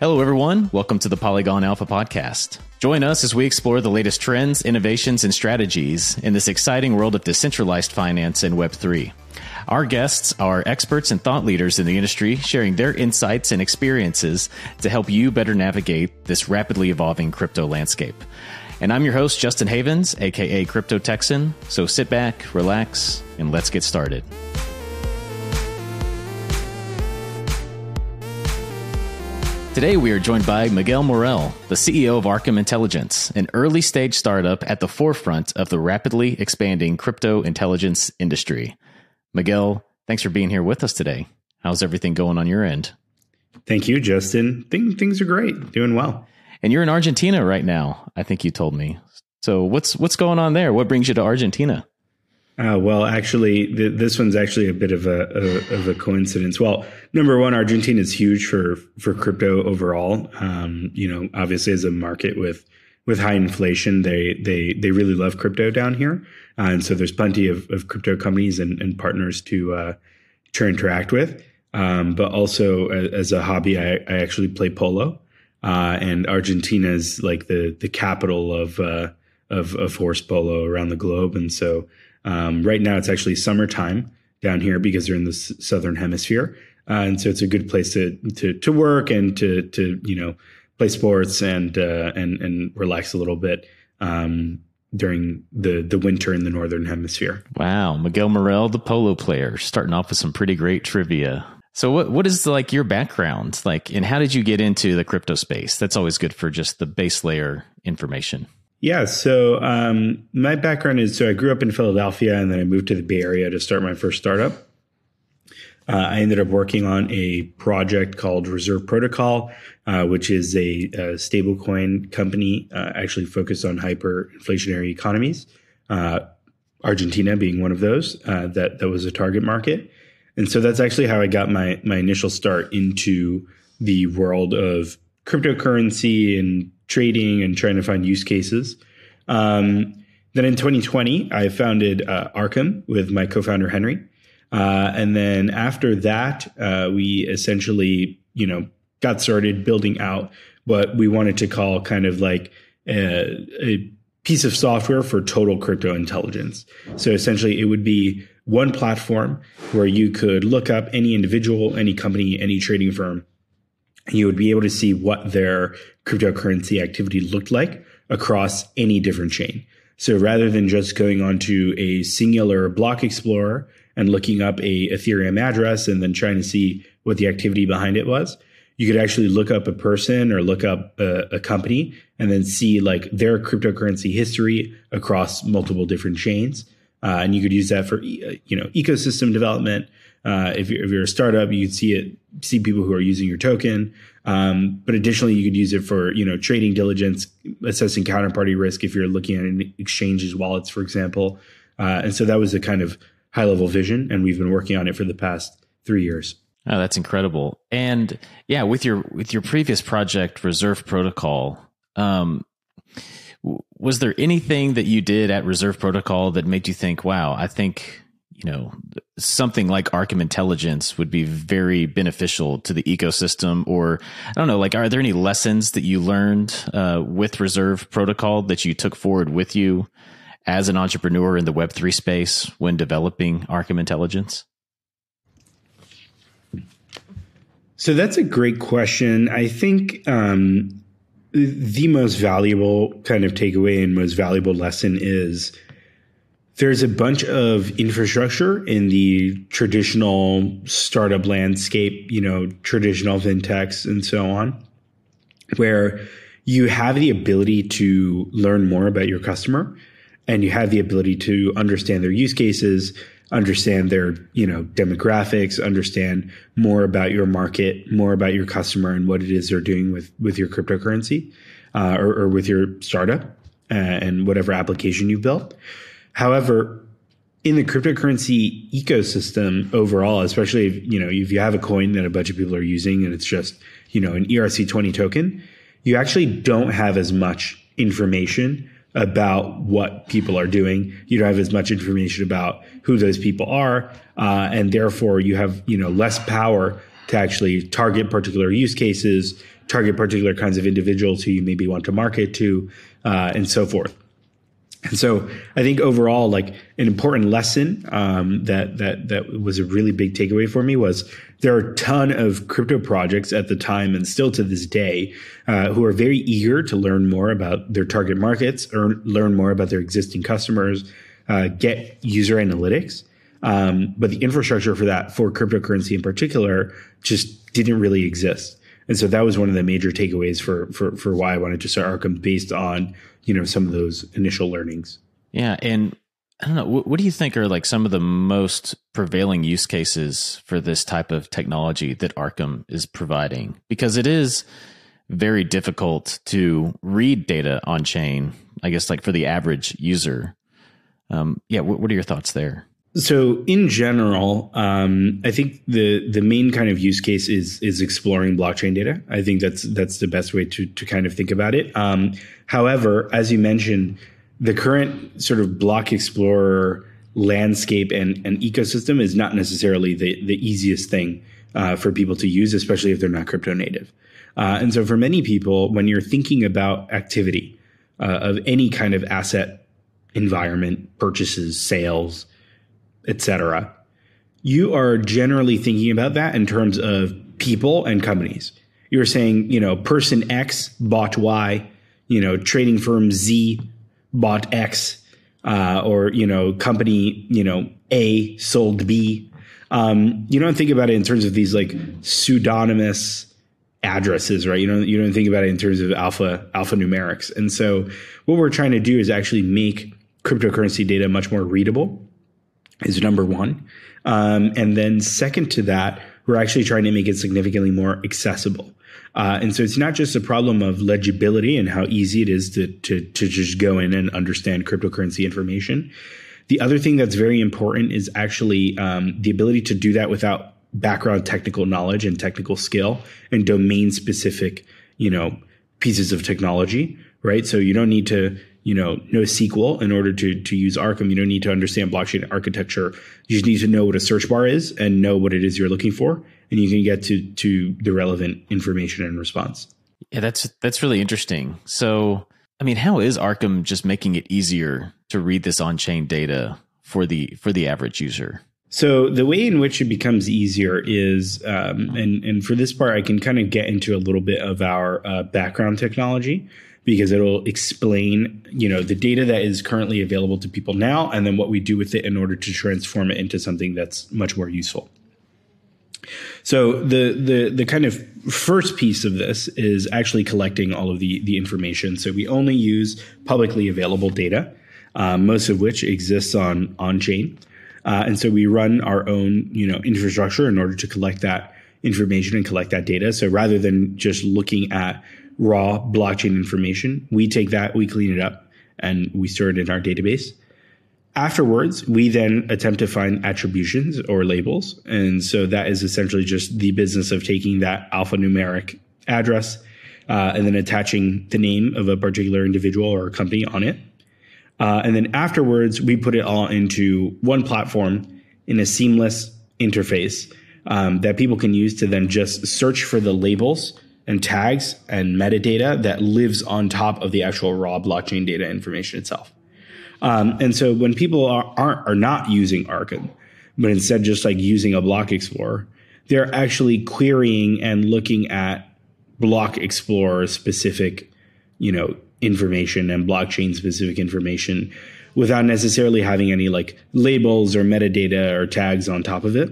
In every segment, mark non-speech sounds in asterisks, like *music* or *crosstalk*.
Hello, everyone. Welcome to the Polygon Alpha podcast. Join us as we explore the latest trends, innovations, and strategies in this exciting world of decentralized finance and Web3. Our guests are experts and thought leaders in the industry, sharing their insights and experiences to help you better navigate this rapidly evolving crypto landscape. And I'm your host, Justin Havens, aka Crypto Texan. So sit back, relax, and let's get started. Today, we are joined by Miguel Morel, the CEO of Arkham Intelligence, an early stage startup at the forefront of the rapidly expanding crypto intelligence industry. Miguel, thanks for being here with us today. How's everything going on your end? Thank you, Justin. things are great, doing well. And you're in Argentina right now, I think you told me. So what's what's going on there? What brings you to Argentina? Uh, well, actually, th- this one's actually a bit of a, a, of a coincidence. Well, number one, Argentina is huge for for crypto overall. Um, you know, obviously, as a market with with high inflation, they they they really love crypto down here, uh, and so there's plenty of, of crypto companies and, and partners to uh, to interact with. Um, but also, as a hobby, I, I actually play polo, uh, and Argentina is like the the capital of uh, of, of horse polo around the globe, and so um, right now, it's actually summertime down here because they're in the s- southern hemisphere, uh, and so it's a good place to to to work and to to you know play sports and uh, and and relax a little bit. Um, during the the winter in the northern hemisphere. Wow, Miguel Morel, the polo player, starting off with some pretty great trivia. So what what is like your background like and how did you get into the crypto space? That's always good for just the base layer information. Yeah. So um, my background is so I grew up in Philadelphia and then I moved to the Bay Area to start my first startup. Uh, I ended up working on a project called Reserve Protocol, uh, which is a, a stablecoin company uh, actually focused on hyperinflationary economies. Uh, Argentina being one of those uh, that that was a target market, and so that's actually how I got my my initial start into the world of cryptocurrency and trading and trying to find use cases. Um, then in 2020, I founded uh, Arkham with my co-founder Henry, uh, and then after that, uh, we essentially, you know, got started building out what we wanted to call kind of like a, a piece of software for total crypto intelligence. So essentially, it would be one platform where you could look up any individual, any company, any trading firm, you would be able to see what their cryptocurrency activity looked like across any different chain. So rather than just going onto a singular block explorer and looking up a Ethereum address and then trying to see what the activity behind it was, you could actually look up a person or look up a, a company and then see like their cryptocurrency history across multiple different chains. Uh, and you could use that for you know ecosystem development, uh, if, you're, if you're a startup, you could see it, see people who are using your token. Um, but additionally, you could use it for you know trading diligence, assessing counterparty risk if you're looking at exchanges wallets, for example. Uh, and so that was a kind of high level vision, and we've been working on it for the past three years. Oh, that's incredible! And yeah, with your with your previous project, Reserve Protocol, um, was there anything that you did at Reserve Protocol that made you think, "Wow, I think you know, something like Arkham Intelligence would be very beneficial to the ecosystem? Or I don't know, like, are there any lessons that you learned uh, with Reserve Protocol that you took forward with you as an entrepreneur in the Web3 space when developing Arkham Intelligence? So that's a great question. I think um, the most valuable kind of takeaway and most valuable lesson is there's a bunch of infrastructure in the traditional startup landscape, you know, traditional fintechs and so on, where you have the ability to learn more about your customer and you have the ability to understand their use cases, understand their, you know, demographics, understand more about your market, more about your customer and what it is they're doing with, with your cryptocurrency, uh, or, or, with your startup uh, and whatever application you've built. However, in the cryptocurrency ecosystem overall, especially if you know if you have a coin that a bunch of people are using and it's just you know an ERC20 token, you actually don't have as much information about what people are doing. You don't have as much information about who those people are, uh, and therefore you have you know less power to actually target particular use cases target particular kinds of individuals who you maybe want to market to, uh, and so forth. And so I think overall, like an important lesson um, that that that was a really big takeaway for me was there are a ton of crypto projects at the time and still to this day uh, who are very eager to learn more about their target markets, learn more about their existing customers, uh, get user analytics. Um, but the infrastructure for that, for cryptocurrency in particular, just didn't really exist. And so that was one of the major takeaways for for for why I wanted to start Arkham based on you know some of those initial learnings. Yeah, and I don't know. What, what, do you think are like some of the most prevailing use cases for this type of technology that Arkham is providing? Because it is very difficult to read data on chain. I guess like for the average user. Um, yeah, what, what are your thoughts there? So in general, um, I think the the main kind of use case is is exploring blockchain data. I think that's that's the best way to to kind of think about it. Um, however, as you mentioned, the current sort of block explorer landscape and, and ecosystem is not necessarily the the easiest thing uh, for people to use, especially if they're not crypto native. Uh, and so, for many people, when you're thinking about activity uh, of any kind of asset environment, purchases, sales etc. You are generally thinking about that in terms of people and companies. You're saying, you know, person X bought Y, you know, trading firm Z bought X, uh, or you know, company, you know, A sold B. Um, you don't think about it in terms of these like pseudonymous addresses, right? You don't you don't think about it in terms of alpha alphanumerics. And so, what we're trying to do is actually make cryptocurrency data much more readable is number one. Um, and then second to that, we're actually trying to make it significantly more accessible. Uh, and so it's not just a problem of legibility and how easy it is to, to, to just go in and understand cryptocurrency information. The other thing that's very important is actually um, the ability to do that without background technical knowledge and technical skill and domain specific, you know, pieces of technology, right? So you don't need to you know, NoSQL in order to to use Arkham. You don't need to understand blockchain architecture. You just need to know what a search bar is and know what it is you're looking for, and you can get to to the relevant information and response. Yeah, that's that's really interesting. So, I mean, how is Arkham just making it easier to read this on-chain data for the for the average user? So the way in which it becomes easier is, um, and and for this part, I can kind of get into a little bit of our uh, background technology because it'll explain, you know, the data that is currently available to people now and then what we do with it in order to transform it into something that's much more useful. So the the the kind of first piece of this is actually collecting all of the the information. So we only use publicly available data, um, most of which exists on on chain, uh, and so we run our own you know infrastructure in order to collect that information and collect that data. So rather than just looking at raw blockchain information. We take that, we clean it up, and we store it in our database. Afterwards, we then attempt to find attributions or labels. And so that is essentially just the business of taking that alphanumeric address uh, and then attaching the name of a particular individual or company on it. Uh, and then afterwards, we put it all into one platform in a seamless interface um, that people can use to then just search for the labels and tags and metadata that lives on top of the actual raw blockchain data information itself. Um, and so when people are, aren't are not using Arkham, but instead just like using a block explorer, they're actually querying and looking at block explorer specific, you know, information and blockchain specific information without necessarily having any like labels or metadata or tags on top of it.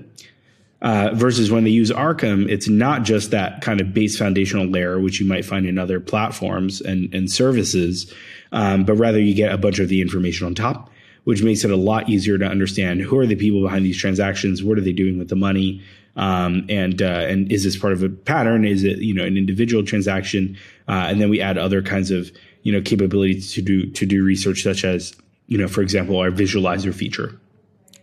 Uh, versus when they use Arkham, it's not just that kind of base foundational layer, which you might find in other platforms and, and services, um, but rather you get a bunch of the information on top, which makes it a lot easier to understand who are the people behind these transactions, what are they doing with the money, um, and uh, and is this part of a pattern? Is it you know an individual transaction? Uh, and then we add other kinds of you know capabilities to do to do research, such as you know for example our visualizer feature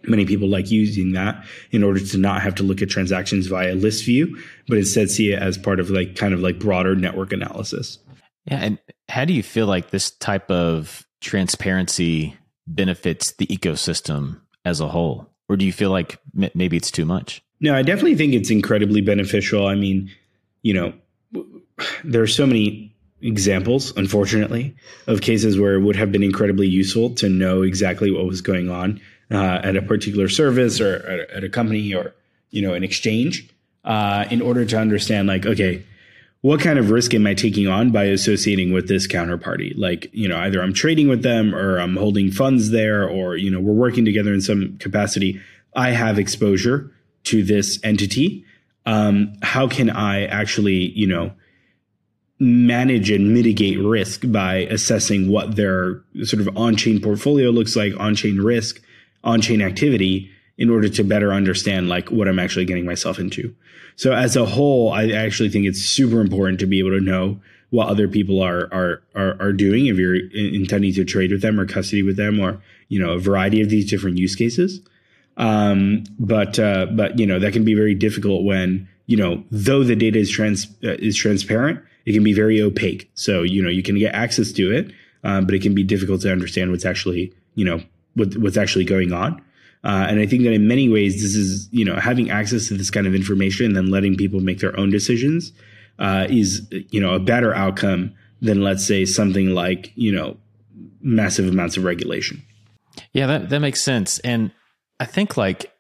Many people like using that in order to not have to look at transactions via list view, but instead see it as part of like kind of like broader network analysis. Yeah. And how do you feel like this type of transparency benefits the ecosystem as a whole? Or do you feel like maybe it's too much? No, I definitely think it's incredibly beneficial. I mean, you know, there are so many examples, unfortunately, of cases where it would have been incredibly useful to know exactly what was going on uh, at a particular service or at a, company or you know an exchange uh, in order to understand like okay what kind of risk am i taking on by associating with this counterparty? Like you know either i'm trading with them or i'm holding funds there or you know we're working together in some capacity. I have exposure to this entity. Um, how can i actually you know manage and mitigate risk by assessing what their sort of on-chain portfolio looks like, on-chain risk, on-chain activity in order to better understand like what I'm actually getting myself into. So as a whole, I actually think it's super important to be able to know what other people are are are, are doing if you're intending to trade with them or custody with them or you know a variety of these different use cases. Um, but uh, but you know that can be very difficult when you know though the data is trans uh, is transparent it can be very opaque. So, you know, you can get access to it, um, but it can be difficult to understand what's actually, you know, what, what's actually going on. Uh, and I think that in many ways, this is, you know, having access to this kind of information and then letting people make their own decisions uh, is, you know, a better outcome than, let's say, something like, you know, massive amounts of regulation. Yeah, that, that makes sense. And I think, like,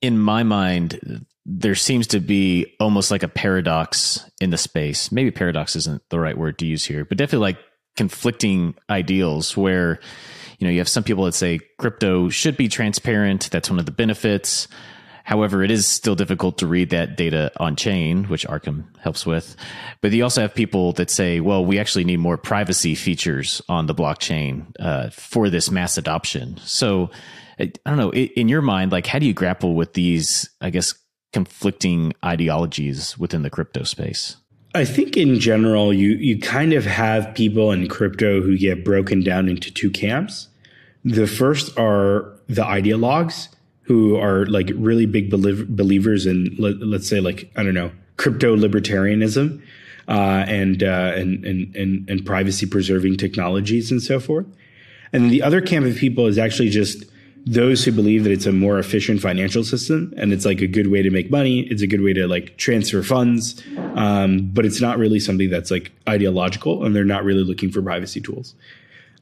in my mind, there seems to be almost like a paradox in the space. Maybe paradox isn't the right word to use here, but definitely like conflicting ideals where you know you have some people that say crypto should be transparent that's one of the benefits however it is still difficult to read that data on chain which arkham helps with but you also have people that say well we actually need more privacy features on the blockchain uh, for this mass adoption so i don't know in your mind like how do you grapple with these i guess conflicting ideologies within the crypto space? I think in general, you you kind of have people in crypto who get broken down into two camps. The first are the ideologues who are like really big believers in let, us say like I don't know crypto libertarianism uh, and, uh, and and and and privacy preserving technologies and so forth. And the other camp of people is actually just those who believe that it's a more efficient financial system and it's like a good way to make money it's a good way to like transfer funds um, but it's not really something that's like ideological and they're not really looking for privacy tools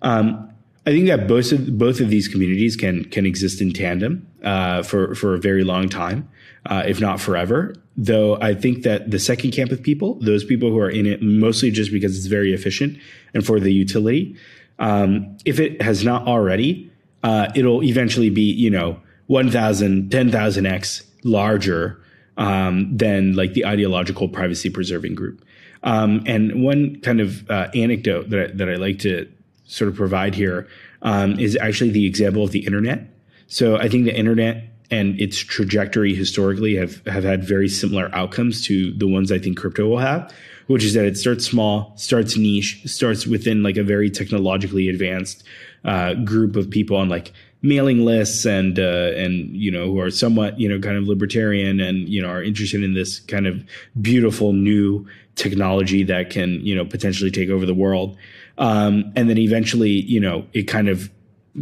um, i think that both of both of these communities can can exist in tandem uh, for for a very long time uh, if not forever though i think that the second camp of people those people who are in it mostly just because it's very efficient and for the utility um, if it has not already uh, it'll eventually be, you know, 1,000, 10,000x larger um, than like the ideological privacy preserving group. Um, and one kind of uh, anecdote that I, that I like to sort of provide here um, is actually the example of the internet. So I think the internet and its trajectory historically have, have had very similar outcomes to the ones I think crypto will have, which is that it starts small, starts niche, starts within like a very technologically advanced uh, group of people on like mailing lists and uh, and you know who are somewhat you know kind of libertarian and you know are interested in this kind of beautiful new technology that can you know potentially take over the world um, and then eventually you know it kind of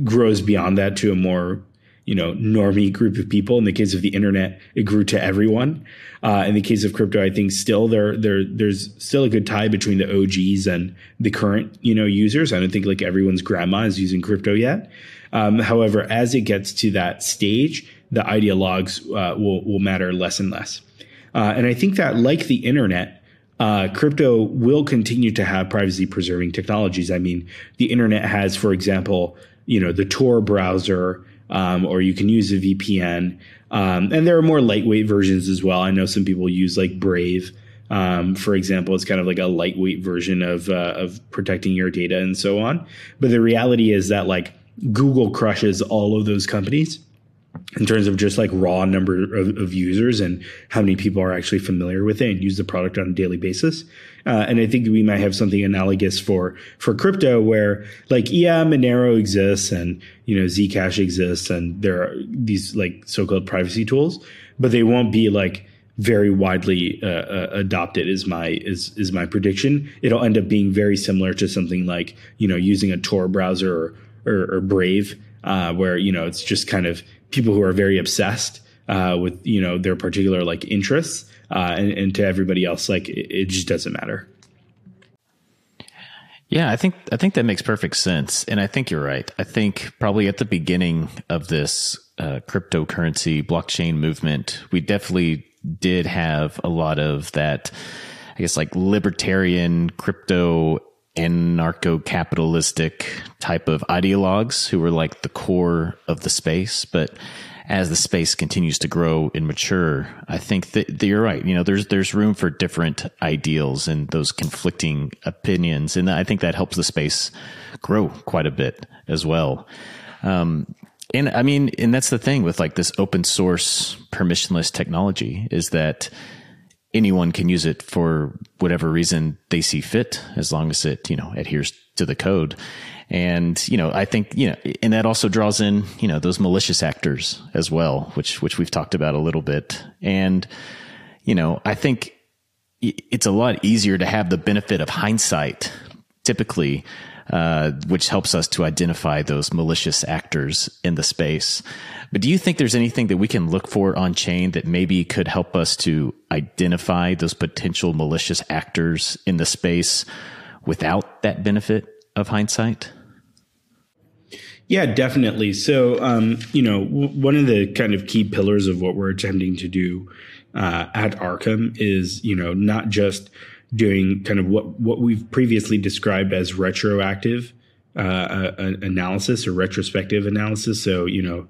grows beyond that to a more you know normie group of people. In the case of the internet, it grew to everyone. Uh, in the case of crypto, I think still there there there's still a good tie between the OGs and the current you know users. I don't think like everyone's grandma is using crypto yet. Um, however, as it gets to that stage, the ideologues uh, will will matter less and less. Uh, and I think that like the internet, uh, crypto will continue to have privacy preserving technologies. I mean, the internet has, for example, you know, the Tor browser um, or you can use a VPN. Um, and there are more lightweight versions as well. I know some people use like Brave, um, for example. It's kind of like a lightweight version of uh, of protecting your data and so on. But the reality is that like Google crushes all of those companies in terms of just like raw number of, of, users and how many people are actually familiar with it and use the product on a daily basis. Uh, and I think we might have something analogous for for crypto, where like yeah, Monero exists and you know Zcash exists, and there are these like so-called privacy tools, but they won't be like very widely uh, uh, adopted is my is is my prediction. It'll end up being very similar to something like you know using a Tor browser or, or, or Brave, uh, where you know it's just kind of people who are very obsessed uh, with you know their particular like interests, uh, and, and, to everybody else, like it, it, just doesn't matter. Yeah, I think I think that makes perfect sense, and I think you're right. I think probably at the beginning of this uh, cryptocurrency blockchain movement, we definitely did have a lot of that. I guess like libertarian crypto anarcho capitalistic type of ideologues who were like the core of the space, but as the space continues to grow and mature, I think that, that, you're right. You know, there's there's room for different ideals and those conflicting opinions, and I think that helps the space grow quite a bit as well. Um, and I mean, and that's the thing with like this open source permissionless technology is that anyone can use it for whatever reason they see fit, as long as it you know adheres to the code. And, you know, I think, you know, and that also draws in, you know, those malicious actors as well, which, which we've talked about a little bit. And, you know, I think it's a lot easier to have the benefit of hindsight typically, uh, which helps us to identify those malicious actors in the space. But do you think there's anything that we can look for on chain that maybe could help us to identify those potential malicious actors in the space without that benefit of hindsight? Yeah, definitely. So, um, you know, w- one of the kind of key pillars of what we're attempting to do uh, at Arkham is, you know, not just doing kind of what what we've previously described as retroactive uh, analysis or retrospective analysis. So, you know,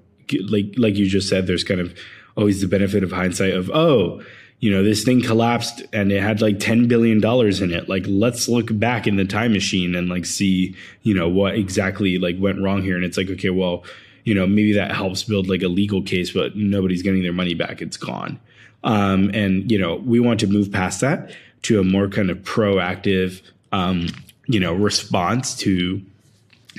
like like you just said, there's kind of always the benefit of hindsight of oh you know, this thing collapsed and it had like $10 billion in it. Like, let's look back in the time machine and like see, you know, what exactly like went wrong here. And it's like, okay, well, you know, maybe that helps build like a legal case, but nobody's getting their money back. It's gone. Um, and, you know, we want to move past that to a more kind of proactive, um, you know, response to,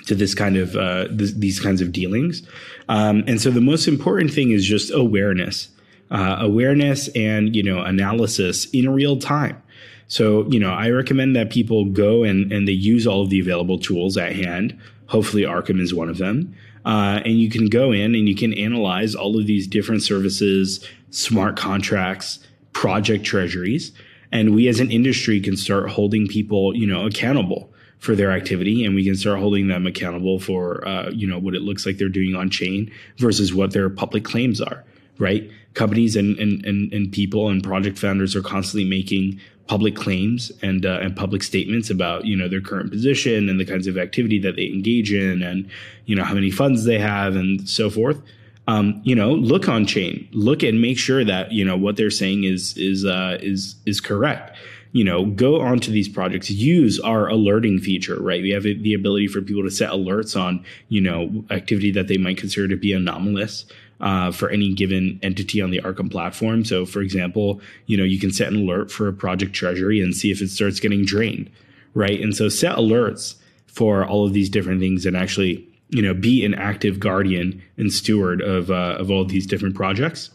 to this kind of, uh, th- these kinds of dealings. Um, and so the most important thing is just awareness uh, awareness and you know analysis in real time. So you know I recommend that people go and and they use all of the available tools at hand. Hopefully Arkham is one of them. Uh, and you can go in and you can analyze all of these different services, smart contracts, project treasuries, and we as an industry can start holding people, you know, accountable for their activity, and we can start holding them accountable for, uh, you know, what it looks like they're doing on chain versus what their public claims are right? Companies and, and, and, and people and project founders are constantly making public claims and uh, and public statements about you know their current position and the kinds of activity that they engage in and you know how many funds they have and so forth. Um, you know, look on chain, look and make sure that you know what they're saying is is uh, is is correct. You know, go onto these projects, use our alerting feature, right? We have the ability for people to set alerts on you know activity that they might consider to be anomalous uh, for any given entity on the Arkham platform. So, for example, you know you can set an alert for a project treasury and see if it starts getting drained, right? And so set alerts for all of these different things and actually you know be an active guardian and steward of uh, of all these different projects.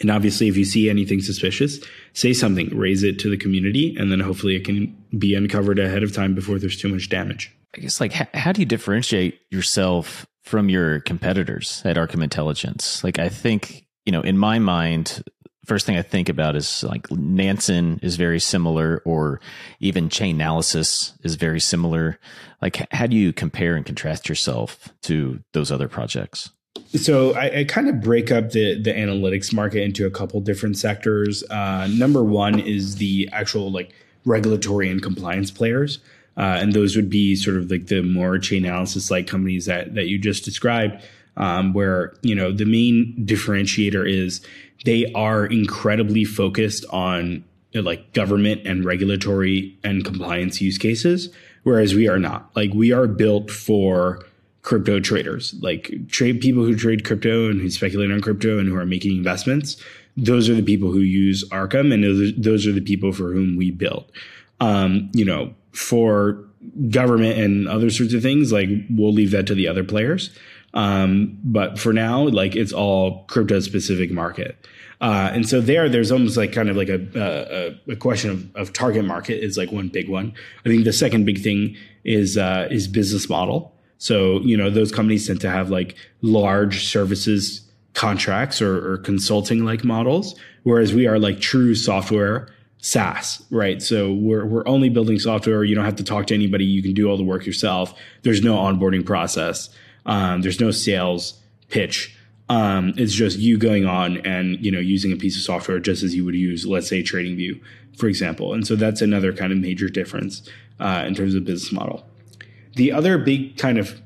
And obviously, if you see anything suspicious, say something, raise it to the community, and then hopefully it can be uncovered ahead of time before there's too much damage. I guess, like, how do you differentiate yourself from your competitors at Arkham Intelligence? Like, I think, you know, in my mind, first thing I think about is like Nansen is very similar, or even Chainalysis is very similar. Like, how do you compare and contrast yourself to those other projects? So I, I kind of break up the the analytics market into a couple different sectors. Uh, number one is the actual like regulatory and compliance players. Uh, and those would be sort of like the more Chainalysis like companies that that you just described, um, where you know the main differentiator is they are incredibly focused on like government and regulatory and compliance use cases, whereas we are not. Like we are built for crypto traders, like trade people who trade crypto and who speculate on crypto and who are making investments. Those are the people who use Arkham, and those, are the people for whom we build. Um, you know, for government and other sorts of things, like we'll leave that to the other players. Um, but for now, like it's all crypto specific market. Uh, and so there, there's almost like kind of like a, a, a, question of, of target market is like one big one. I think the second big thing is uh, is business model. So you know those companies tend to have like large services contracts or, or consulting like models, whereas we are like true software SaaS, right? So we're we're only building software. You don't have to talk to anybody. You can do all the work yourself. There's no onboarding process. Um, there's no sales pitch. Um, it's just you going on and you know using a piece of software just as you would use, let's say, TradingView, for example. And so that's another kind of major difference uh, in terms of business model. The other big kind of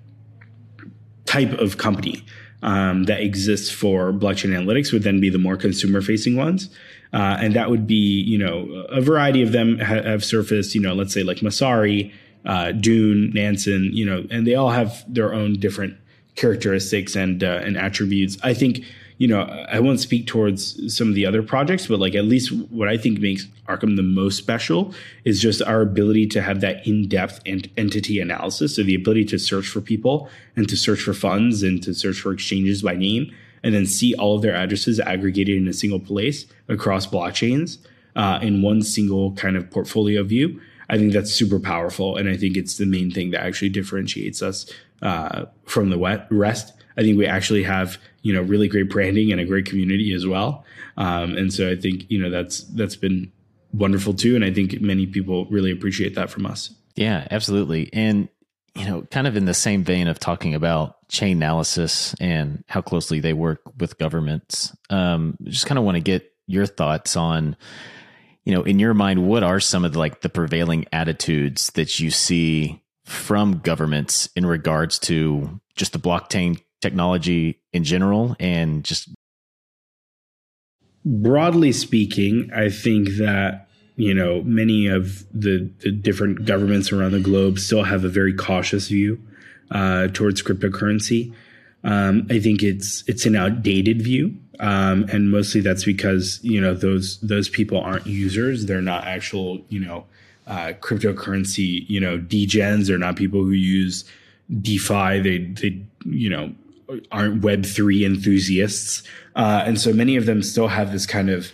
type of company um, that exists for blockchain analytics would then be the more consumer facing ones. Uh, and that would be, you know, a variety of them ha- have surfaced, you know, let's say like Messari, uh, Dune, Nansen, you know, and they all have their own different characteristics and uh, and attributes. I think you know I won't speak towards some of the other projects, but like at least what I think makes Arkham the most special is just our ability to have that in depth ent- entity analysis, so the ability to search for people and to search for funds and to search for exchanges by name, and then see all of their addresses aggregated in a single place across blockchains uh, in one single kind of portfolio view. I think that's super powerful, and I think it's the main thing that actually differentiates us uh, from the rest. I think we actually have you know really great branding and a great community as well, um, and so I think you know that's that's been wonderful too, and I think many people really appreciate that from us. Yeah, absolutely, and you know, kind of in the same vein of talking about Chainalysis and how closely they work with governments. Um, just kind of want to get your thoughts on you know in your mind what are some of the, like the prevailing attitudes that you see from governments in regards to just the blockchain technology in general and just broadly speaking i think that you know many of the, the different governments around the globe still have a very cautious view uh, towards cryptocurrency um, i think it's it's an outdated view um, and mostly that's because you know those those people aren't users they're not actual you know uh, cryptocurrency, you know, degens. They're not people who use DeFi. They, they, you know, aren't Web three enthusiasts, uh, and so many of them still have this kind of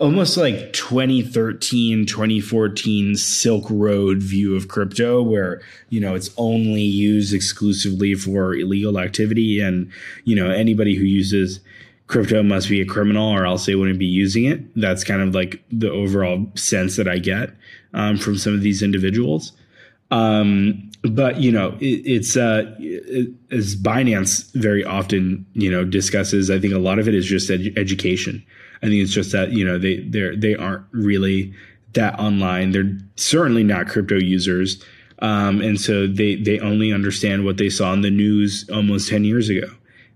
almost like 2013 2014 silk road view of crypto where you know it's only used exclusively for illegal activity and you know anybody who uses crypto must be a criminal or else they wouldn't be using it that's kind of like the overall sense that i get um, from some of these individuals. Um, but you know, it, it's uh, it, as Binance very often you know discusses. I think a lot of it is just ed- education. I think it's just that you know they they they aren't really that online. They're certainly not crypto users, um, and so they they only understand what they saw in the news almost ten years ago,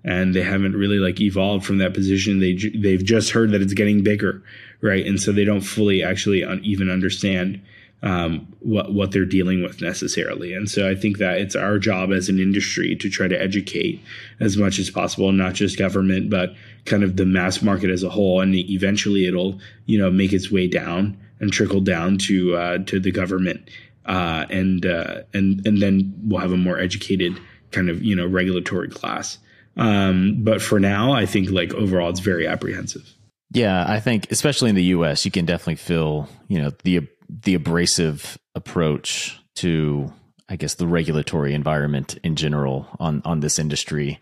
and they haven't really like evolved from that position. They they've just heard that it's getting bigger, right? And so they don't fully actually un- even understand um, what what they're dealing with necessarily. And so I think that it's our job as an industry to try to educate as much as possible, not just government, but kind of the mass market as a whole. And eventually, it'll you know make its way down and trickle down to uh, to the government, uh, and uh, and and then we'll have a more educated kind of you know regulatory class. Um, but for now, I think like overall, it's very apprehensive. Yeah, I think especially in the U.S., you can definitely feel you know the the abrasive approach to I guess the regulatory environment in general on on this industry.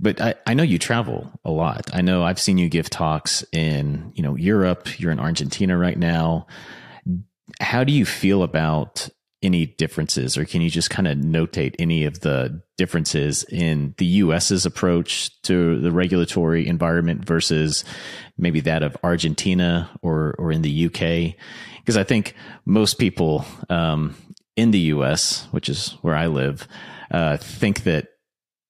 But I, I know you travel a lot. I know I've seen you give talks in, you know, Europe, you're in Argentina right now. How do you feel about any differences or can you just kind of notate any of the differences in the US's approach to the regulatory environment versus maybe that of Argentina or or in the UK? Because I think most people um, in the US, which is where I live, uh, think that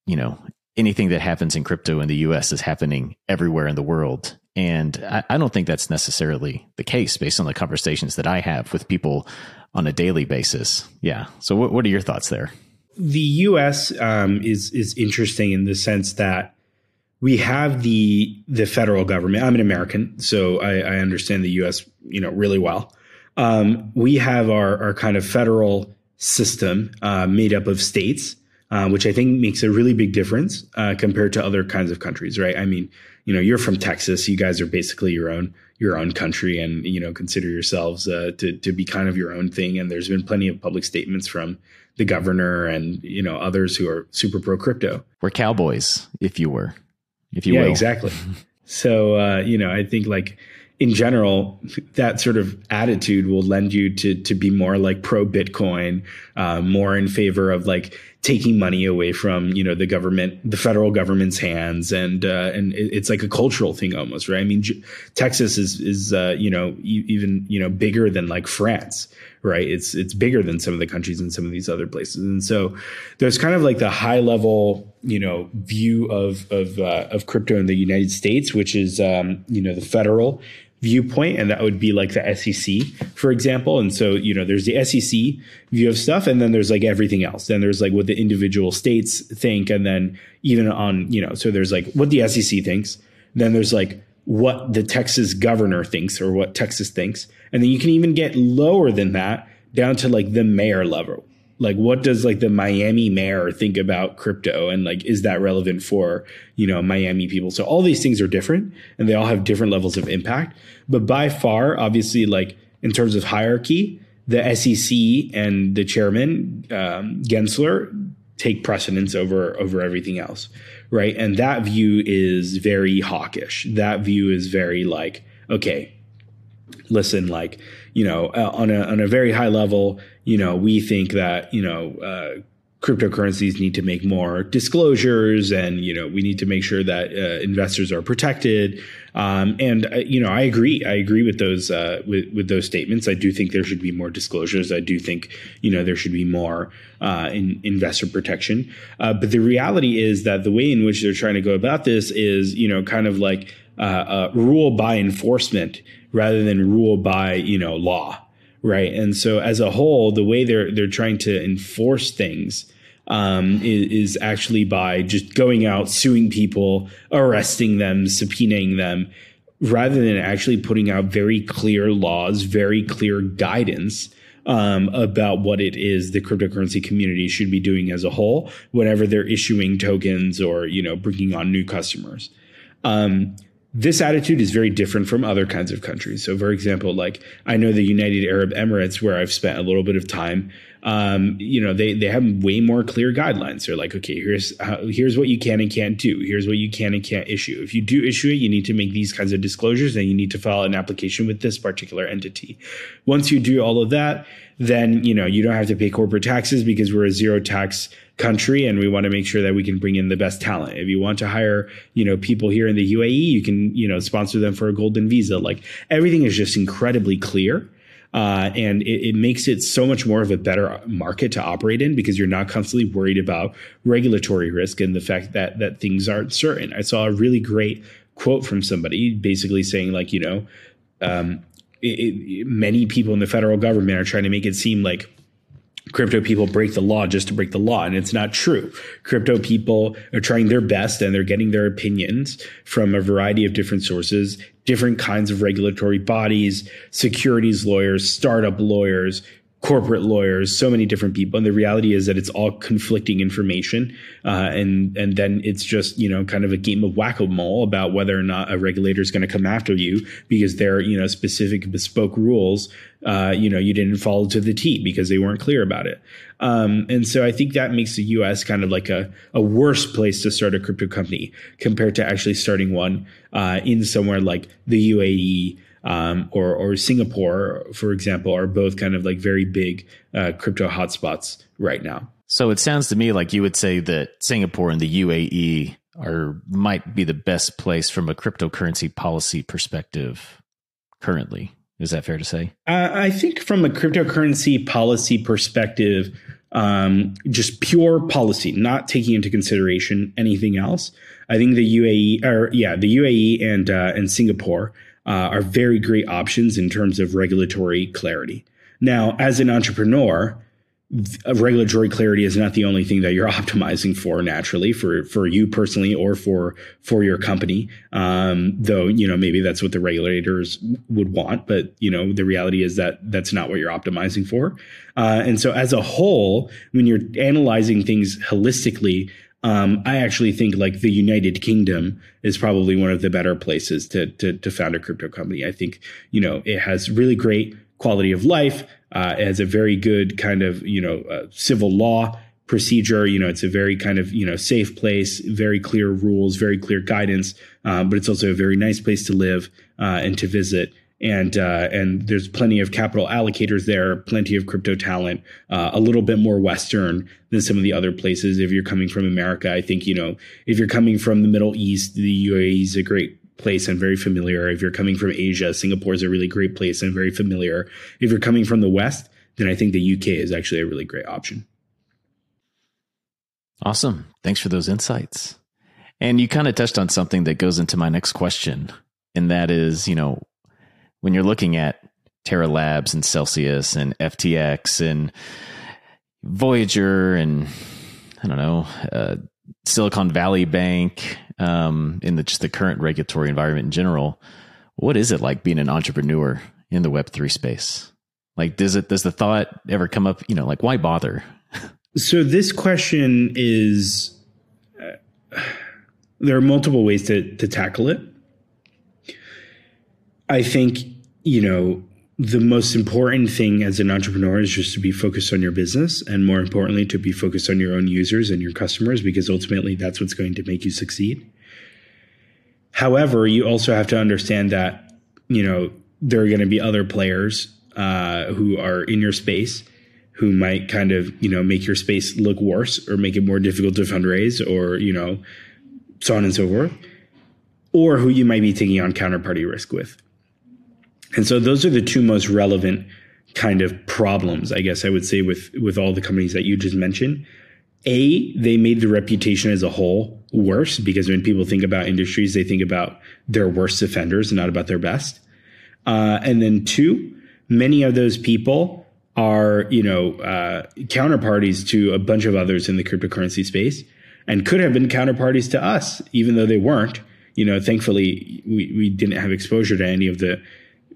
you know anything that happens in crypto in the US is happening everywhere in the world. And I, I don't think that's necessarily the case based on the conversations that I have with people on a daily basis. Yeah. So what, what are your thoughts there? The U.S. Um, is is interesting in the sense that we have the the federal government. I'm an American, so I, I understand the U.S. you know really well. Um, we have our our kind of federal system uh, made up of states, uh, which I think makes a really big difference uh, compared to other kinds of countries. Right? I mean, you know, you're from Texas. You guys are basically your own your own country and you know consider yourselves uh, to to be kind of your own thing. And there's been plenty of public statements from the governor and you know others who are super pro crypto. We're cowboys, if you were, if you yeah, will. exactly. *laughs* so uh, you know, I think like in general, that sort of attitude will lend you to to be more like pro Bitcoin, uh, more in favor of like taking money away from you know the government, the federal government's hands, and uh, and it's like a cultural thing almost, right? I mean, J- Texas is is uh, you know e- even you know bigger than like France, right? It's it's bigger than some of the countries in some of these other places, and so there's kind of like the high level you know view of of uh, of crypto in the United States, which is um, you know the federal viewpoint, and that would be like the SEC, for example. And so, you know, there's the SEC view of stuff, and then there's like everything else. Then there's like what the individual states think, and then even on, you know, so there's like what the SEC thinks. Then there's like what the Texas governor thinks or what Texas thinks. And then you can even get lower than that down to like the mayor level, like what does like the miami mayor think about crypto? And like is that relevant for you know miami people? So all these things are different and they all have different levels of impact. But by far obviously like in terms of hierarchy the sec and the chairman um, gensler take precedence over over everything else right? And that view is very hawkish. That view is very like okay listen like you know uh, on a on a very high level you know, we think that, you know, uh, cryptocurrencies need to make more disclosures and, you know, we need to make sure that uh, investors are protected. Um, and, uh, you know, I agree. I agree with those, uh, with, with those statements. I do think there should be more disclosures. I do think, you know, there should be more uh, in investor protection. Uh, but the reality is that the way in which they're trying to go about this is, you know, kind of like rule by enforcement rather than rule by, you know, law right? And so as a whole, the way they're they're trying to enforce things um, is, is, actually by just going out, suing people, arresting them, subpoenaing them, rather than actually putting out very clear laws, very clear guidance. Um, about what it is the cryptocurrency community should be doing as a whole whenever they're issuing tokens or you know bringing on new customers. Um, this attitude is very different from other kinds of countries. So, for example, like I know the United Arab Emirates, where I've spent a little bit of time, um, you know, they they have way more clear guidelines. They're like, okay, here's how, here's what you can and can't do. Here's what you can and can't issue. If you do issue it, you need to make these kinds of disclosures, and you need to file an application with this particular entity. Once you do all of that, then you know you don't have to pay corporate taxes because we're a zero tax country and we want to make sure that we can bring in the best talent. If you want to hire, you know, people here in the UAE, you can, you know, sponsor them for a golden visa. Like everything is just incredibly clear. Uh, and it, it, makes it so much more of a better market to operate in because you're not constantly worried about regulatory risk and the fact that that things aren't certain. I saw a really great quote from somebody basically saying like, you know, um, it, it, many people in the federal government are trying to make it seem like crypto people break the law just to break the law. And it's not true. Crypto people are trying their best and they're getting their opinions from a variety of different sources, different kinds of regulatory bodies, securities lawyers, startup lawyers, corporate lawyers, so many different people. And the reality is that it's all conflicting information. Uh, and, and then it's just, you know, kind of a game of whack-a-mole about whether or not a regulator is going to come after you because there are, you know, specific bespoke rules, uh, you know, you didn't follow to the T because they weren't clear about it. Um, and so I think that makes the US kind of like a, a worse place to start a crypto company compared to actually starting one, uh, in somewhere like the UAE, um, or or Singapore, for example, are both kind of like very big uh, crypto hotspots right now. So it sounds to me like you would say that Singapore and the UAE are might be the best place from a cryptocurrency policy perspective currently. Is that fair to say? Uh, I think from a cryptocurrency policy perspective, um, just pure policy, not taking into consideration anything else. I think the UAE, or yeah, the UAE and uh, and Singapore uh, are very great options in terms of regulatory clarity. Now, as an entrepreneur, regulatory clarity is not the only thing that you're *laughs* optimizing for naturally for for you personally or for for your company um, though you know maybe that's what the regulators would want but you know the reality is that that's not what you're optimizing for uh, and so as a whole when you're analyzing things holistically um, I actually think like the United Kingdom is probably one of the better places to, to, to found a crypto company. I think you know it has really great quality of life. Uh, it has a very good kind of you know uh, civil law procedure. You know, it's a very kind of you know safe place, very clear rules, very clear guidance, um, but it's also a very nice place to live uh, and to visit. And uh, and there's plenty of capital allocators there, plenty of crypto talent, uh, a little bit more Western than some of the other places. If you're coming from America, I think you know if you're coming from the Middle East, the UAE is a great place and very familiar. If you're coming from Asia, Singapore is a really great place and very familiar. If you're coming from the West, then I think the UK is actually a really great option. Awesome. Thanks for those insights. And you kind of touched on something that goes into my next question. And that is, you know, when you're looking at Terra Labs and Celsius and FTX and Voyager and I don't know, uh, Silicon Valley Bank, um, in the, just the current regulatory environment in general, what is it like being an entrepreneur in the Web three space? Like, does it does the thought ever come up? You know, like why bother? So this question is uh, there are multiple ways to to tackle it. I think you know the most important thing as an entrepreneur is just to be focused on your business and more importantly to be focused on your own users and your customers because ultimately that's what's going to make you succeed. However, you also have to understand that you know there are going to be other players uh, who are in your space who might kind of you know make your space look worse or make it more difficult to fundraise or you know so on and so forth or who you might be taking on counterparty risk with and so those are the two most relevant kind of problems, I guess I would say with with all the companies that you just mentioned. A, they made the reputation as a whole worse because when people think about industries, they think about their worst offenders and not about their best. Uh, and then two, many of those people are, you know, uh, counterparties to a bunch of others in the cryptocurrency space and could have been counterparties to us, even though they weren't. You know, thankfully, we, we didn't have exposure to any of the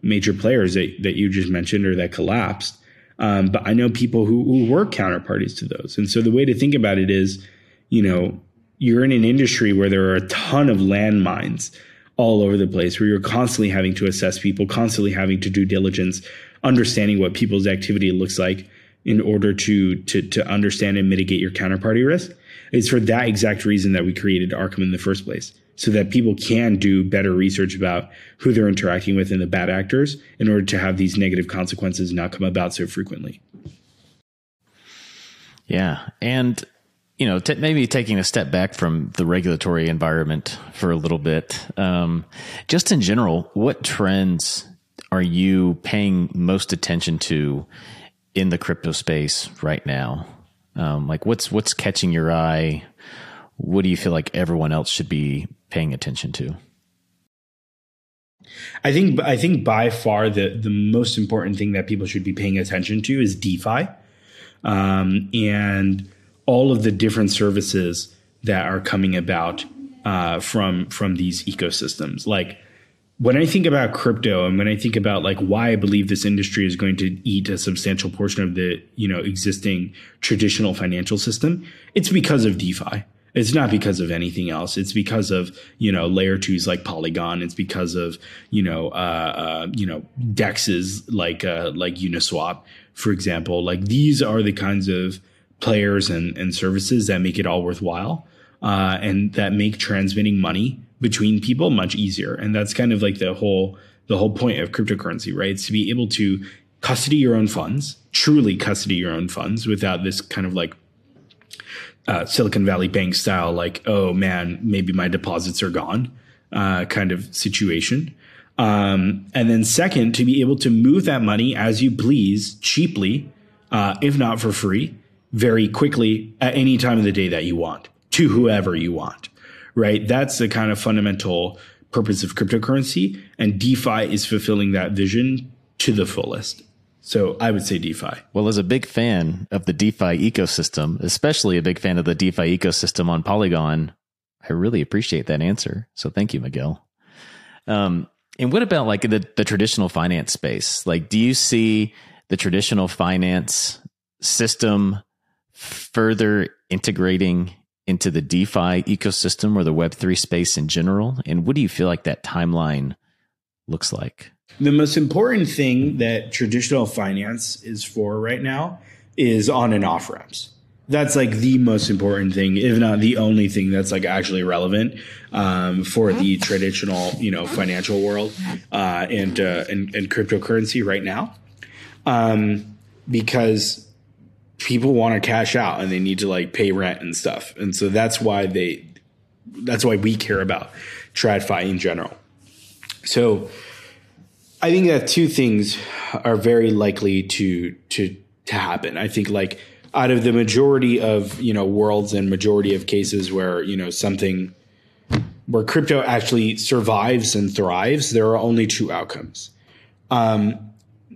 major players that, that you just mentioned or that collapsed. Um, but I know people who, who were counterparties to those. And so the way to think about it is, you know, you're in an industry where there are a ton of landmines all over the place, where you're constantly having to assess people, constantly having to do diligence, understanding what people's activity looks like in order to to to understand and mitigate your counterparty risk. It's for that exact reason that we created Arkham in the first place so that people can do better research about who they're interacting with and the bad actors in order to have these negative consequences not come about so frequently. Yeah. And, you know, t- maybe taking a step back from the regulatory environment for a little bit, um, just in general, what trends are you paying most attention to in the crypto space right now? Um, like what's what's catching your eye? What do you feel like everyone else should be paying attention to? I think I think by far the the most important thing that people should be paying attention to is DeFi, um, and all of the different services that are coming about uh, from from these ecosystems. Like when I think about crypto and when I think about like why I believe this industry is going to eat a substantial portion of the you know existing traditional financial system, it's because of DeFi. It's not because of anything else. It's because of you know layer twos like Polygon. It's because of you know uh, uh, you know dexes like uh, like Uniswap, for example. Like these are the kinds of players and, and services that make it all worthwhile uh, and that make transmitting money between people much easier. And that's kind of like the whole the whole point of cryptocurrency, right? It's to be able to custody your own funds, truly custody your own funds without this kind of like uh, Silicon Valley Bank style, like, oh man, maybe my deposits are gone uh, kind of situation. Um, and then, second, to be able to move that money as you please, cheaply, uh, if not for free, very quickly at any time of the day that you want to whoever you want, right? That's the kind of fundamental purpose of cryptocurrency. And DeFi is fulfilling that vision to the fullest. So I would say DeFi. Well, as a big fan of the DeFi ecosystem, especially a big fan of the DeFi ecosystem on Polygon, I really appreciate that answer. So thank you, Miguel. Um, and what about like the, the traditional finance space? Like, do you see the traditional finance system further integrating into the DeFi ecosystem or the Web3 space in general? And what do you feel like that timeline looks like? The most important thing that traditional finance is for right now is on and off ramps. that's like the most important thing, if not the only thing that's like actually relevant um, for the traditional, you know, financial world uh, and, uh, and and cryptocurrency right now, um, because people want to cash out and they need to like pay rent and stuff, and so that's why they, that's why we care about TradFi in general. So, I think that two things are very likely to to to happen. I think like out of the majority of you know worlds and majority of cases where you know something where crypto actually survives and thrives, there are only two outcomes. Um,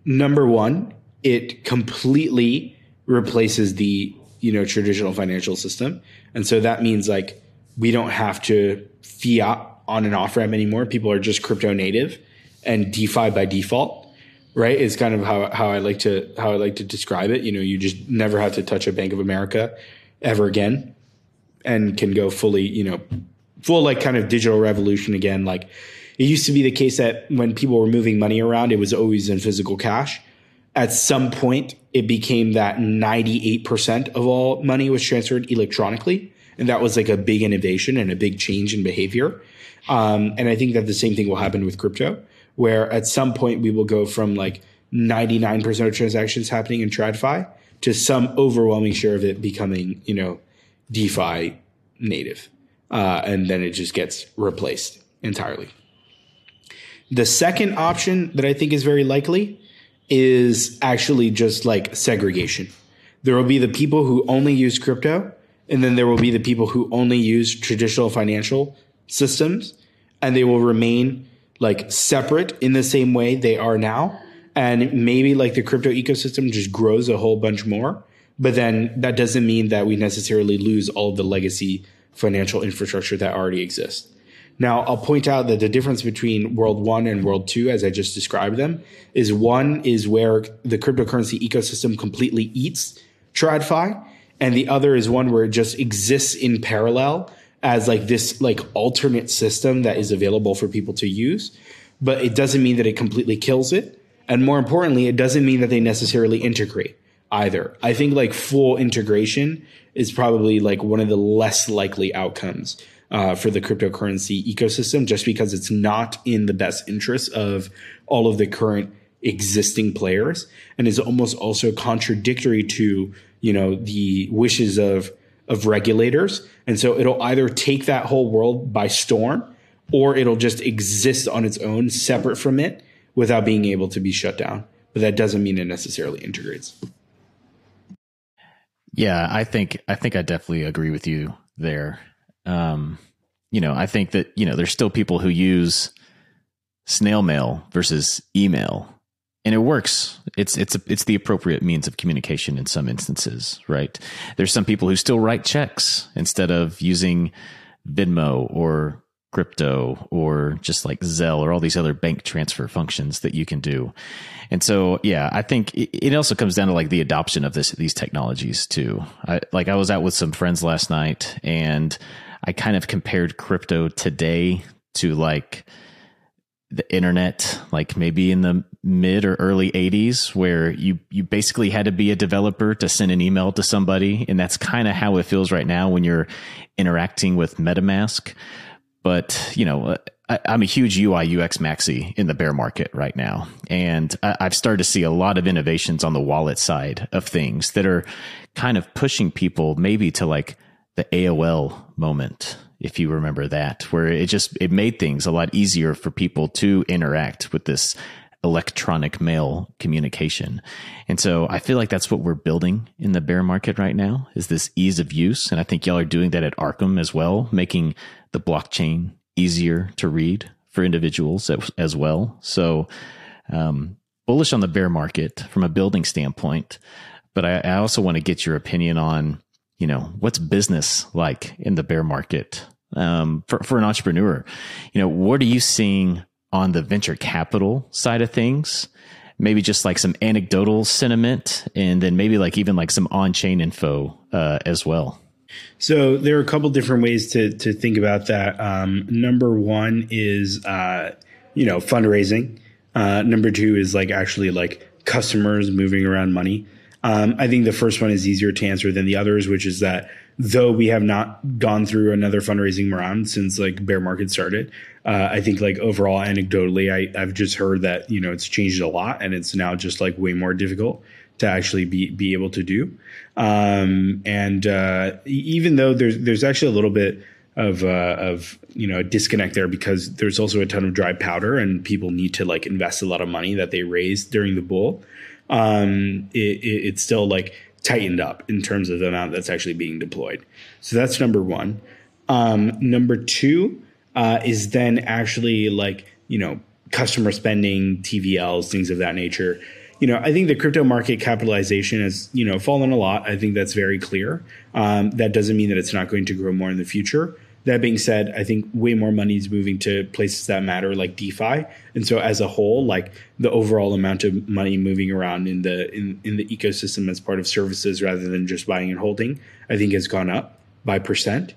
number one, it completely replaces the you know traditional financial system, and so that means like we don't have to fiat on an off ramp anymore. People are just crypto native and DeFi by default right? Is kind of how, how I like to how I like to describe it. You know, you just never have to touch a Bank of America ever again, and can go fully, you know, full like kind of digital revolution again. Like it used to be the case that when people were moving money around, it was always in physical cash. At some point, it became that 98% of all money was transferred electronically. And that was like a big innovation and a big change in behavior. Um, and I think that the same thing will happen with crypto where at some point we will go from like 99% of transactions happening in TradFi to some overwhelming share of it becoming, you know, DeFi native. Uh, and then it just gets replaced entirely. The second option that I think is very likely is actually just like segregation. There will be the people who only use crypto, and then there will be the people who only use traditional financial systems, and they will remain like separate in the same way they are now. And maybe like the crypto ecosystem just grows a whole bunch more. But then that doesn't mean that we necessarily lose all of the legacy financial infrastructure that already exists. Now, I'll point out that the difference between World 1 and World 2, as I just described them, is one is where the cryptocurrency ecosystem completely eats TradFi, and the other is one where it just exists in parallel as like this like alternate system that is available for people to use but it doesn't mean that it completely kills it. And more importantly it doesn't mean that they necessarily integrate either. I think like full integration is probably like one of the less likely outcomes uh, for the cryptocurrency ecosystem just because it's not in the best interest of all of the current existing players. And is almost also contradictory to you know the wishes of of regulators. And so it'll either take that whole world by storm or it'll just exist on its own, separate from it, without being able to be shut down. But that doesn't mean it necessarily integrates. Yeah, I think I think I definitely agree with you there. Um, you know, I think that you know there's still people who use snail mail versus email and it works. It's it's a, it's the appropriate means of communication in some instances, right? There's some people who still write checks instead of using Venmo or crypto or just like Zelle or all these other bank transfer functions that you can do. And so, yeah, I think it, also comes down to like the adoption of this these technologies too. I, like I was out with some friends last night and I kind of compared crypto today to like the internet, like maybe in the mid or early 80s, where you, you basically had to be a developer to send an email to somebody. And that's kind of how it feels right now when you're interacting with MetaMask. But, you know, I, am a huge UI UX maxi in the bear market right now. And I, I've started to see a lot of innovations on the wallet side of things that are kind of pushing people maybe to like the AOL moment if you remember that, where it just it made things a lot easier for people to interact with this electronic mail communication. And so I feel like that's what we're building in the bear market right now is this ease of use. And I think y'all are doing that at Arkham as well, making the blockchain easier to read for individuals as well. So, um, bullish on the bear market from a building standpoint. But I, I also want to get your opinion on you know, what's business like in the bear market um, for, for an entrepreneur? You know, what are you seeing on the venture capital side of things? Maybe just like some anecdotal sentiment and then maybe like even like some on chain info uh, as well. So there are a couple different ways to to think about that. Um, number one is uh, you know fundraising. Uh, number two is like actually like customers moving around money. Um, I think the first one is easier to answer than the others, which is that though we have not gone through another fundraising round since like bear market started, uh, I think like overall anecdotally, I, I've just heard that you know it's changed a lot and it's now just like way more difficult to actually be be able to do. Um, and uh, even though there's there's actually a little bit of uh, of you know a disconnect there because there's also a ton of dry powder and people need to like invest a lot of money that they raised during the bull. Um, it, it, it's still like tightened up in terms of the amount that's actually being deployed. So that's number one. Um, number two uh, is then actually like you know customer spending, TVLs, things of that nature you know, I think the crypto market capitalization has, you know, fallen a lot. I think that's very clear. Um, that doesn't mean that it's not going to grow more in the future. That being said, I think way more money is moving to places that matter, like DeFi, and so as a whole, like the overall amount of money moving around in the in, in the ecosystem as part of services rather than just buying and holding, I think has gone up by percent.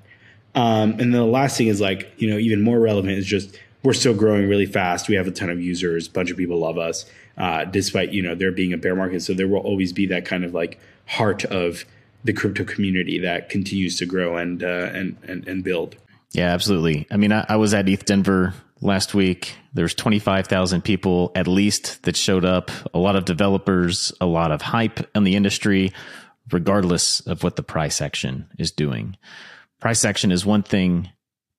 Um, and then the last thing is like you know even more relevant is just we're still growing really fast. We have a ton of users, a bunch of people love us, uh, despite you know there being a bear market. So there will always be that kind of like heart of the crypto community that continues to grow and uh, and, and and build. Yeah, absolutely. I mean, I, I was at ETH Denver last week. There's 25,000 people at least that showed up. A lot of developers, a lot of hype in the industry, regardless of what the price action is doing. Price action is one thing.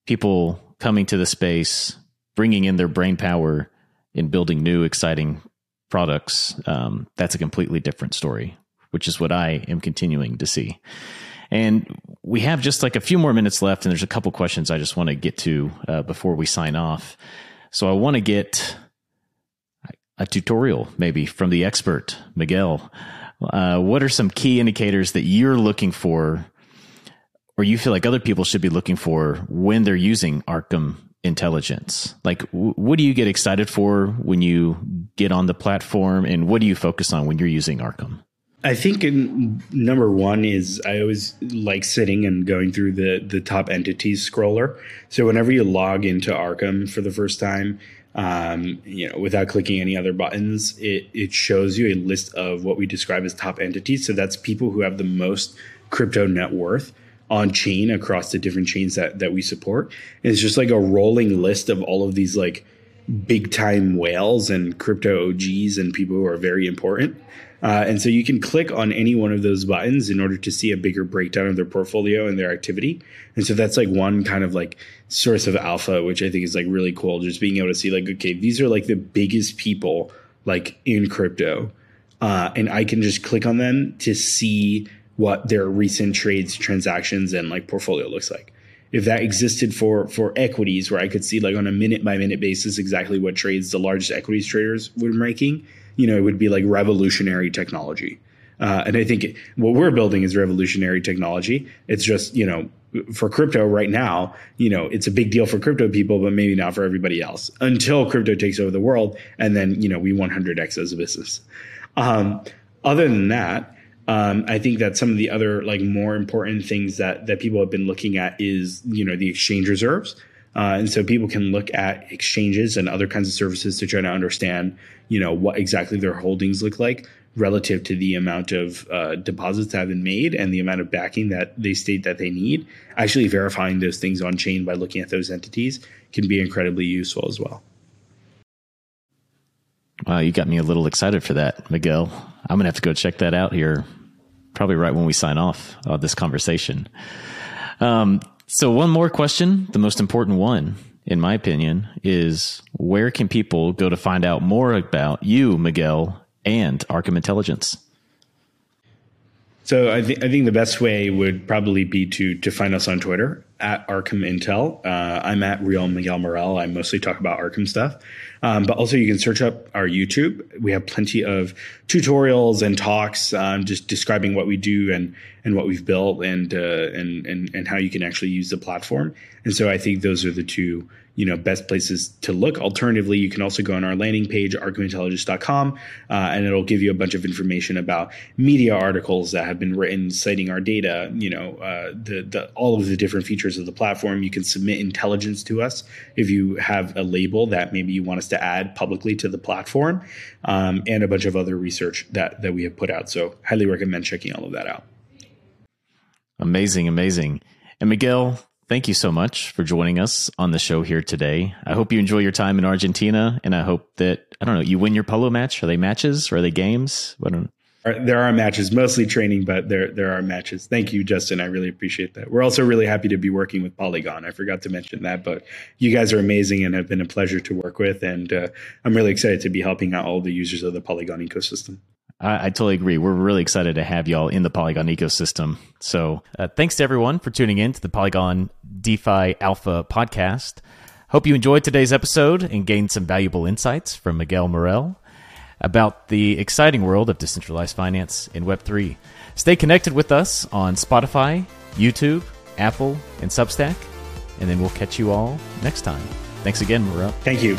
People coming to the space, bringing in their brain power in building new, exciting products. Um, that's a completely different story, which is what I am continuing to see. And we have just like a few more minutes left, and there's a couple questions I just want to get to uh, before we sign off. So I want to get a tutorial maybe from the expert, Miguel. Uh, what are some key indicators that you're looking for, or you feel like other people should be looking for when they're using Arkham intelligence? Like, w- what do you get excited for when you get on the platform, and what do you focus on when you're using Arkham? I think in, number one is I always like sitting and going through the the top entities scroller. So whenever you log into Arkham for the first time, um, you know, without clicking any other buttons, it it shows you a list of what we describe as top entities. So that's people who have the most crypto net worth on chain across the different chains that that we support. And it's just like a rolling list of all of these like big time whales and crypto OGs and people who are very important. Uh, and so you can click on any one of those buttons in order to see a bigger breakdown of their portfolio and their activity. And so that's like one kind of like source of alpha, which I think is like really cool. Just being able to see like, okay, these are like the biggest people like in crypto. Uh, and I can just click on them to see what their recent trades, transactions, and like portfolio looks like. If that existed for for equities, where I could see like on a minute by minute basis exactly what trades the largest equities traders were making, you know, it would be like revolutionary technology. Uh, and I think what we're building is revolutionary technology. It's just, you know, for crypto right now, you know, it's a big deal for crypto people, but maybe not for everybody else until crypto takes over the world. And then, you know, we 100x as a business. Um, other than that, um, I think that some of the other like more important things that that people have been looking at is you know the exchange reserves. Uh, and so people can look at exchanges and other kinds of services to try to understand, you know, what exactly their holdings look like relative to the amount of uh, deposits that have been made and the amount of backing that they state that they need. Actually, verifying those things on chain by looking at those entities can be incredibly useful as well. Wow, you got me a little excited for that, Miguel. I'm gonna have to go check that out here, probably right when we sign off this conversation. Um, so, one more question, the most important one, in my opinion, is where can people go to find out more about you, Miguel, and Arkham Intelligence? So I, th- I think the best way would probably be to to find us on Twitter at Arkham Intel. Uh, I'm at Real Miguel Morel. I mostly talk about Arkham stuff, um, but also you can search up our YouTube. We have plenty of tutorials and talks, um, just describing what we do and and what we've built and uh, and and and how you can actually use the platform. And so I think those are the two you know best places to look. Alternatively, you can also go on our landing page arkhamintelligence.com, uh, and it'll give you a bunch of information about media articles that have been written citing our data. You know, uh, the the all of the different features of the platform. You can submit intelligence to us if you have a label that maybe you want us to add publicly to the platform, um, and a bunch of other research that that we have put out. So, highly recommend checking all of that out. Amazing, amazing. And Miguel, thank you so much for joining us on the show here today. I hope you enjoy your time in Argentina, and I hope that I don't know you win your polo match. Are they matches? Or are they games? What? There are matches, mostly training, but there there are matches. Thank you, Justin. I really appreciate that. We're also really happy to be working with Polygon. I forgot to mention that, but you guys are amazing and have been a pleasure to work with, and uh, I'm really excited to be helping out all the users of the Polygon ecosystem. I, I, totally agree. We're really excited to have y'all in the Polygon ecosystem. So, uh, thanks to everyone for tuning in to the Polygon DeFi Alpha podcast. Hope you enjoyed today's episode and gained some valuable insights from Miguel Morel about the exciting world of decentralized finance in Web3. Stay connected with us on Spotify, YouTube, Apple, and Substack, and then we'll catch you all next time. Thanks again, Morel. Thank you.